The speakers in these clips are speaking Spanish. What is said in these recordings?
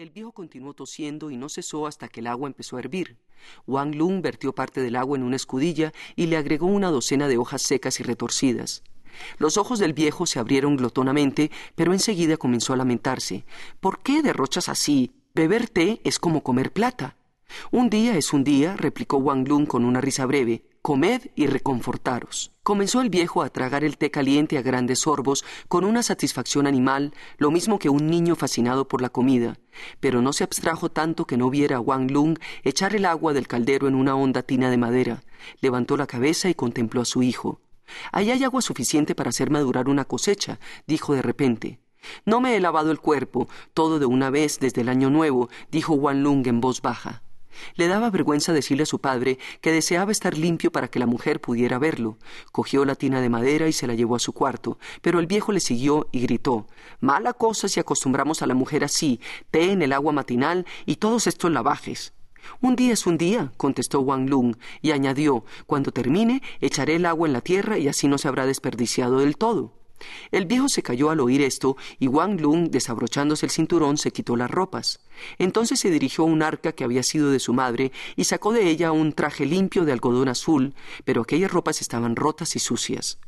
El viejo continuó tosiendo y no cesó hasta que el agua empezó a hervir. Wang Lung vertió parte del agua en una escudilla y le agregó una docena de hojas secas y retorcidas. Los ojos del viejo se abrieron glotonamente, pero enseguida comenzó a lamentarse. ¿Por qué derrochas así? Beber té es como comer plata. Un día es un día, replicó Wang Lung con una risa breve. Comed y reconfortaros. Comenzó el viejo a tragar el té caliente a grandes sorbos con una satisfacción animal, lo mismo que un niño fascinado por la comida, pero no se abstrajo tanto que no viera a Wang Lung echar el agua del caldero en una honda tina de madera. Levantó la cabeza y contempló a su hijo. Ahí hay agua suficiente para hacer madurar una cosecha, dijo de repente. No me he lavado el cuerpo, todo de una vez desde el año nuevo, dijo Wang Lung en voz baja. Le daba vergüenza decirle a su padre que deseaba estar limpio para que la mujer pudiera verlo. Cogió la tina de madera y se la llevó a su cuarto, pero el viejo le siguió y gritó Mala cosa si acostumbramos a la mujer así, té en el agua matinal y todos estos lavajes. Un día es un día, contestó Wang Lung, y añadió Cuando termine, echaré el agua en la tierra y así no se habrá desperdiciado del todo. El viejo se cayó al oír esto y Wang Lung, desabrochándose el cinturón, se quitó las ropas. Entonces se dirigió a un arca que había sido de su madre y sacó de ella un traje limpio de algodón azul, pero aquellas ropas estaban rotas y sucias.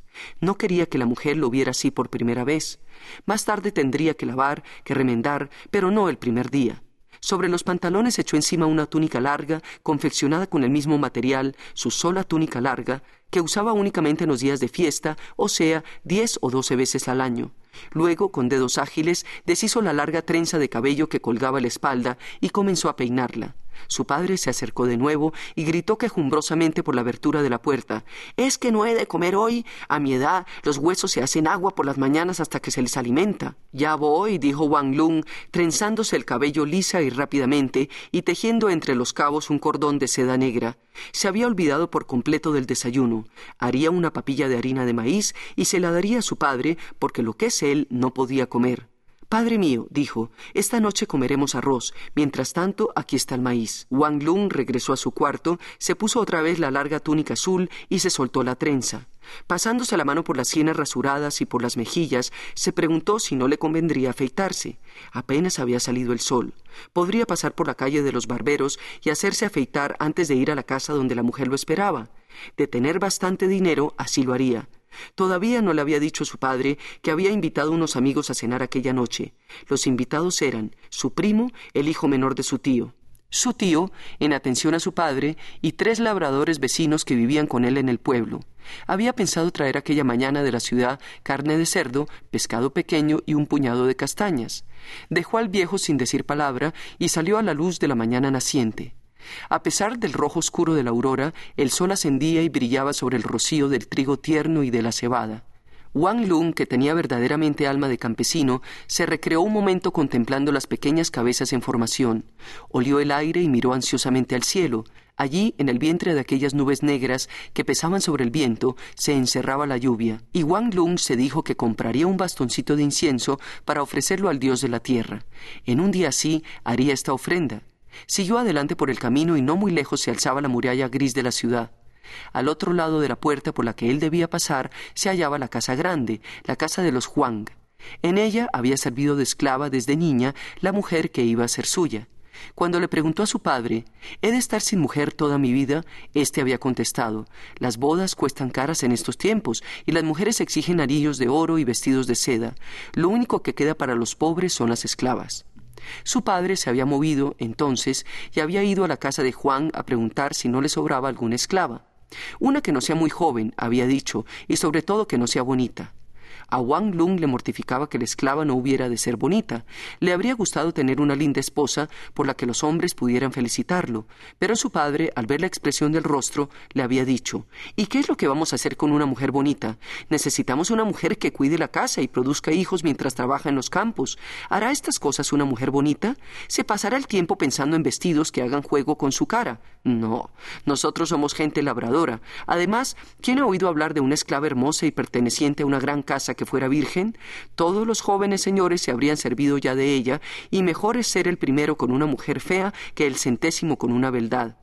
No quería que la mujer lo viera así por primera vez. Más tarde tendría que lavar, que remendar, pero no el primer día. Sobre los pantalones echó encima una túnica larga, confeccionada con el mismo material, su sola túnica larga, que usaba únicamente en los días de fiesta, o sea, diez o doce veces al año. Luego, con dedos ágiles, deshizo la larga trenza de cabello que colgaba la espalda y comenzó a peinarla. Su padre se acercó de nuevo y gritó quejumbrosamente por la abertura de la puerta ¿Es que no he de comer hoy? A mi edad los huesos se hacen agua por las mañanas hasta que se les alimenta. Ya voy, dijo Wang Lung, trenzándose el cabello lisa y rápidamente y tejiendo entre los cabos un cordón de seda negra. Se había olvidado por completo del desayuno. Haría una papilla de harina de maíz y se la daría a su padre porque lo que es él no podía comer. Padre mío, dijo, esta noche comeremos arroz. Mientras tanto, aquí está el maíz. Wang Lung regresó a su cuarto, se puso otra vez la larga túnica azul y se soltó la trenza. Pasándose la mano por las sienes rasuradas y por las mejillas, se preguntó si no le convendría afeitarse. Apenas había salido el sol. Podría pasar por la calle de los barberos y hacerse afeitar antes de ir a la casa donde la mujer lo esperaba. De tener bastante dinero, así lo haría. Todavía no le había dicho su padre que había invitado unos amigos a cenar aquella noche. Los invitados eran su primo, el hijo menor de su tío, su tío, en atención a su padre, y tres labradores vecinos que vivían con él en el pueblo. Había pensado traer aquella mañana de la ciudad carne de cerdo, pescado pequeño y un puñado de castañas. Dejó al viejo sin decir palabra y salió a la luz de la mañana naciente. A pesar del rojo oscuro de la aurora, el sol ascendía y brillaba sobre el rocío del trigo tierno y de la cebada. Wang Lung, que tenía verdaderamente alma de campesino, se recreó un momento contemplando las pequeñas cabezas en formación. Olió el aire y miró ansiosamente al cielo. Allí, en el vientre de aquellas nubes negras que pesaban sobre el viento, se encerraba la lluvia, y Wang Lung se dijo que compraría un bastoncito de incienso para ofrecerlo al dios de la tierra. En un día así haría esta ofrenda. Siguió adelante por el camino y no muy lejos se alzaba la muralla gris de la ciudad. Al otro lado de la puerta por la que él debía pasar se hallaba la casa grande, la casa de los Huang. En ella había servido de esclava desde niña la mujer que iba a ser suya. Cuando le preguntó a su padre ¿He de estar sin mujer toda mi vida? éste había contestado Las bodas cuestan caras en estos tiempos, y las mujeres exigen anillos de oro y vestidos de seda. Lo único que queda para los pobres son las esclavas. Su padre se había movido entonces y había ido a la casa de Juan a preguntar si no le sobraba alguna esclava. Una que no sea muy joven, había dicho, y sobre todo que no sea bonita. A Wang Lung le mortificaba que la esclava no hubiera de ser bonita. Le habría gustado tener una linda esposa por la que los hombres pudieran felicitarlo, pero su padre, al ver la expresión del rostro, le había dicho ¿Y qué es lo que vamos a hacer con una mujer bonita? Necesitamos una mujer que cuide la casa y produzca hijos mientras trabaja en los campos. ¿Hará estas cosas una mujer bonita? ¿Se pasará el tiempo pensando en vestidos que hagan juego con su cara? No, nosotros somos gente labradora. Además, ¿quién ha oído hablar de una esclava hermosa y perteneciente a una gran casa que fuera virgen? Todos los jóvenes señores se habrían servido ya de ella, y mejor es ser el primero con una mujer fea que el centésimo con una beldad.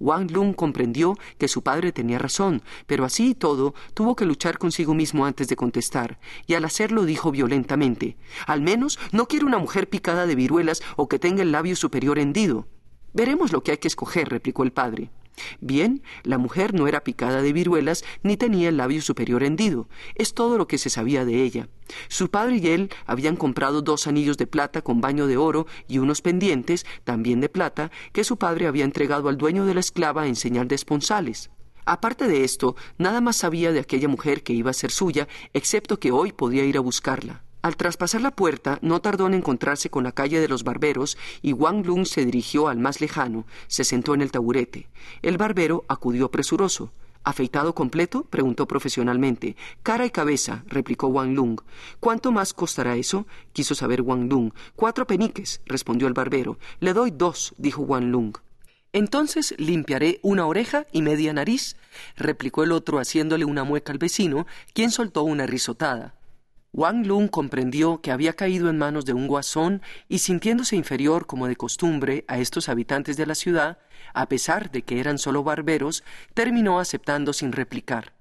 Wang Lung comprendió que su padre tenía razón, pero así y todo tuvo que luchar consigo mismo antes de contestar, y al hacerlo dijo violentamente Al menos no quiero una mujer picada de viruelas o que tenga el labio superior hendido. Veremos lo que hay que escoger, replicó el padre. Bien, la mujer no era picada de viruelas ni tenía el labio superior hendido. Es todo lo que se sabía de ella. Su padre y él habían comprado dos anillos de plata con baño de oro y unos pendientes, también de plata, que su padre había entregado al dueño de la esclava en señal de esponsales. Aparte de esto, nada más sabía de aquella mujer que iba a ser suya, excepto que hoy podía ir a buscarla. Al traspasar la puerta, no tardó en encontrarse con la calle de los barberos y Wang Lung se dirigió al más lejano, se sentó en el taburete. El barbero acudió presuroso. ¿Afeitado completo? preguntó profesionalmente. Cara y cabeza, replicó Wang Lung. ¿Cuánto más costará eso? quiso saber Wang Lung. Cuatro peniques, respondió el barbero. Le doy dos, dijo Wang Lung. Entonces limpiaré una oreja y media nariz, replicó el otro haciéndole una mueca al vecino, quien soltó una risotada. Wang Lung comprendió que había caído en manos de un guasón y sintiéndose inferior como de costumbre a estos habitantes de la ciudad, a pesar de que eran solo barberos, terminó aceptando sin replicar.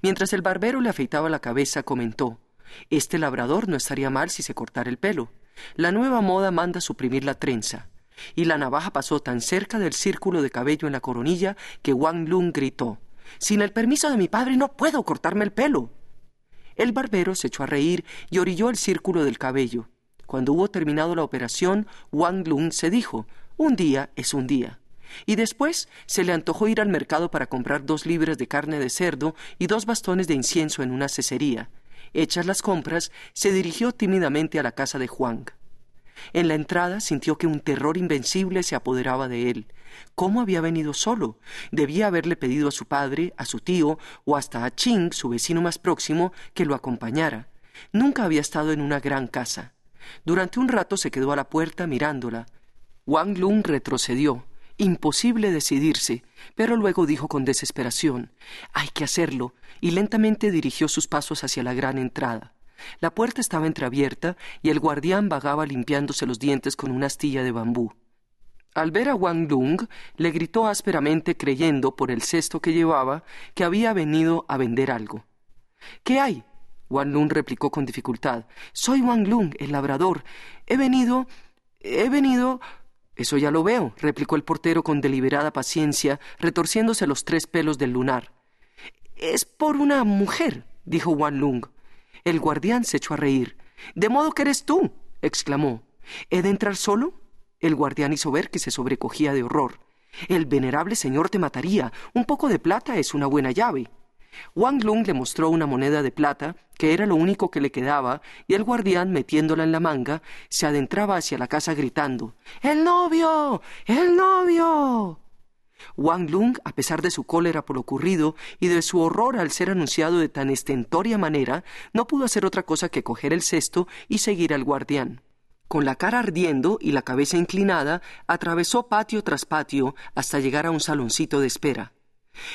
Mientras el barbero le afeitaba la cabeza, comentó Este labrador no estaría mal si se cortara el pelo. La nueva moda manda suprimir la trenza. Y la navaja pasó tan cerca del círculo de cabello en la coronilla que Wang Lung gritó Sin el permiso de mi padre no puedo cortarme el pelo. El barbero se echó a reír y orilló el círculo del cabello. Cuando hubo terminado la operación, Wang Lung se dijo Un día es un día. Y después se le antojó ir al mercado para comprar dos libras de carne de cerdo y dos bastones de incienso en una cesería. Hechas las compras, se dirigió tímidamente a la casa de Huang. En la entrada sintió que un terror invencible se apoderaba de él. ¿Cómo había venido solo? Debía haberle pedido a su padre, a su tío o hasta a Ching, su vecino más próximo, que lo acompañara. Nunca había estado en una gran casa. Durante un rato se quedó a la puerta mirándola. Wang Lung retrocedió. Imposible decidirse, pero luego dijo con desesperación Hay que hacerlo, y lentamente dirigió sus pasos hacia la gran entrada. La puerta estaba entreabierta y el guardián vagaba limpiándose los dientes con una astilla de bambú. Al ver a Wang Lung, le gritó ásperamente, creyendo, por el cesto que llevaba, que había venido a vender algo. ¿Qué hay? Wang Lung replicó con dificultad. Soy Wang Lung, el labrador. He venido. he venido. Eso ya lo veo, replicó el portero con deliberada paciencia, retorciéndose los tres pelos del lunar. Es por una mujer, dijo Wang Lung. El guardián se echó a reír. ¿De modo que eres tú? exclamó. ¿He de entrar solo? El guardián hizo ver que se sobrecogía de horror. El venerable señor te mataría. Un poco de plata es una buena llave. Wang Lung le mostró una moneda de plata, que era lo único que le quedaba, y el guardián, metiéndola en la manga, se adentraba hacia la casa gritando El novio. El novio. Wang Lung, a pesar de su cólera por lo ocurrido y de su horror al ser anunciado de tan estentoria manera, no pudo hacer otra cosa que coger el cesto y seguir al guardián. Con la cara ardiendo y la cabeza inclinada, atravesó patio tras patio hasta llegar a un saloncito de espera.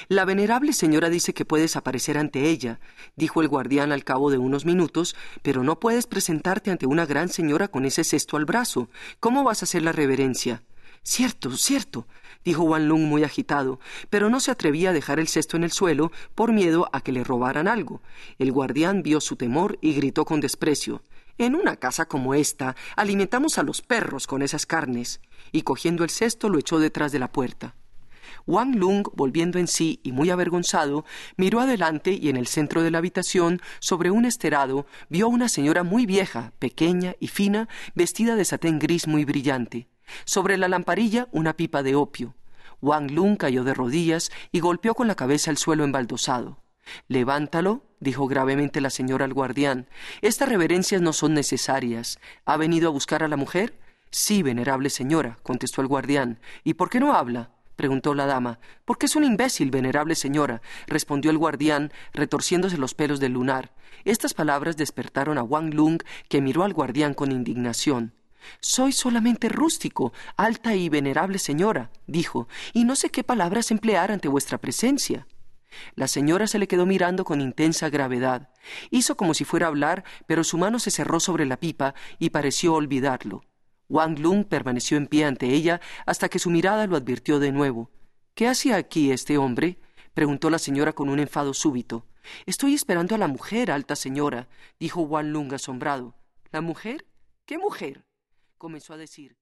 La venerable señora dice que puedes aparecer ante ella, dijo el guardián al cabo de unos minutos, pero no puedes presentarte ante una gran señora con ese cesto al brazo. ¿Cómo vas a hacer la reverencia? Cierto, cierto, dijo Wan Lung muy agitado, pero no se atrevía a dejar el cesto en el suelo por miedo a que le robaran algo. El guardián vio su temor y gritó con desprecio en una casa como esta alimentamos a los perros con esas carnes. Y cogiendo el cesto lo echó detrás de la puerta. Wang Lung, volviendo en sí y muy avergonzado, miró adelante y en el centro de la habitación, sobre un esterado, vio a una señora muy vieja, pequeña y fina, vestida de satén gris muy brillante. Sobre la lamparilla una pipa de opio. Wang Lung cayó de rodillas y golpeó con la cabeza el suelo embaldosado. Levántalo, dijo gravemente la señora al guardián. Estas reverencias no son necesarias. ¿Ha venido a buscar a la mujer? Sí, venerable señora, contestó el guardián. ¿Y por qué no habla? preguntó la dama. Porque es un imbécil, venerable señora, respondió el guardián, retorciéndose los pelos del lunar. Estas palabras despertaron a Wang Lung, que miró al guardián con indignación. Soy solamente rústico, alta y venerable señora, dijo, y no sé qué palabras emplear ante vuestra presencia. La señora se le quedó mirando con intensa gravedad. Hizo como si fuera a hablar, pero su mano se cerró sobre la pipa y pareció olvidarlo. Wang Lung permaneció en pie ante ella hasta que su mirada lo advirtió de nuevo. ¿Qué hacía aquí este hombre? preguntó la señora con un enfado súbito. Estoy esperando a la mujer, alta señora, dijo Wan Lung asombrado. ¿La mujer? ¿Qué mujer? comenzó a decir.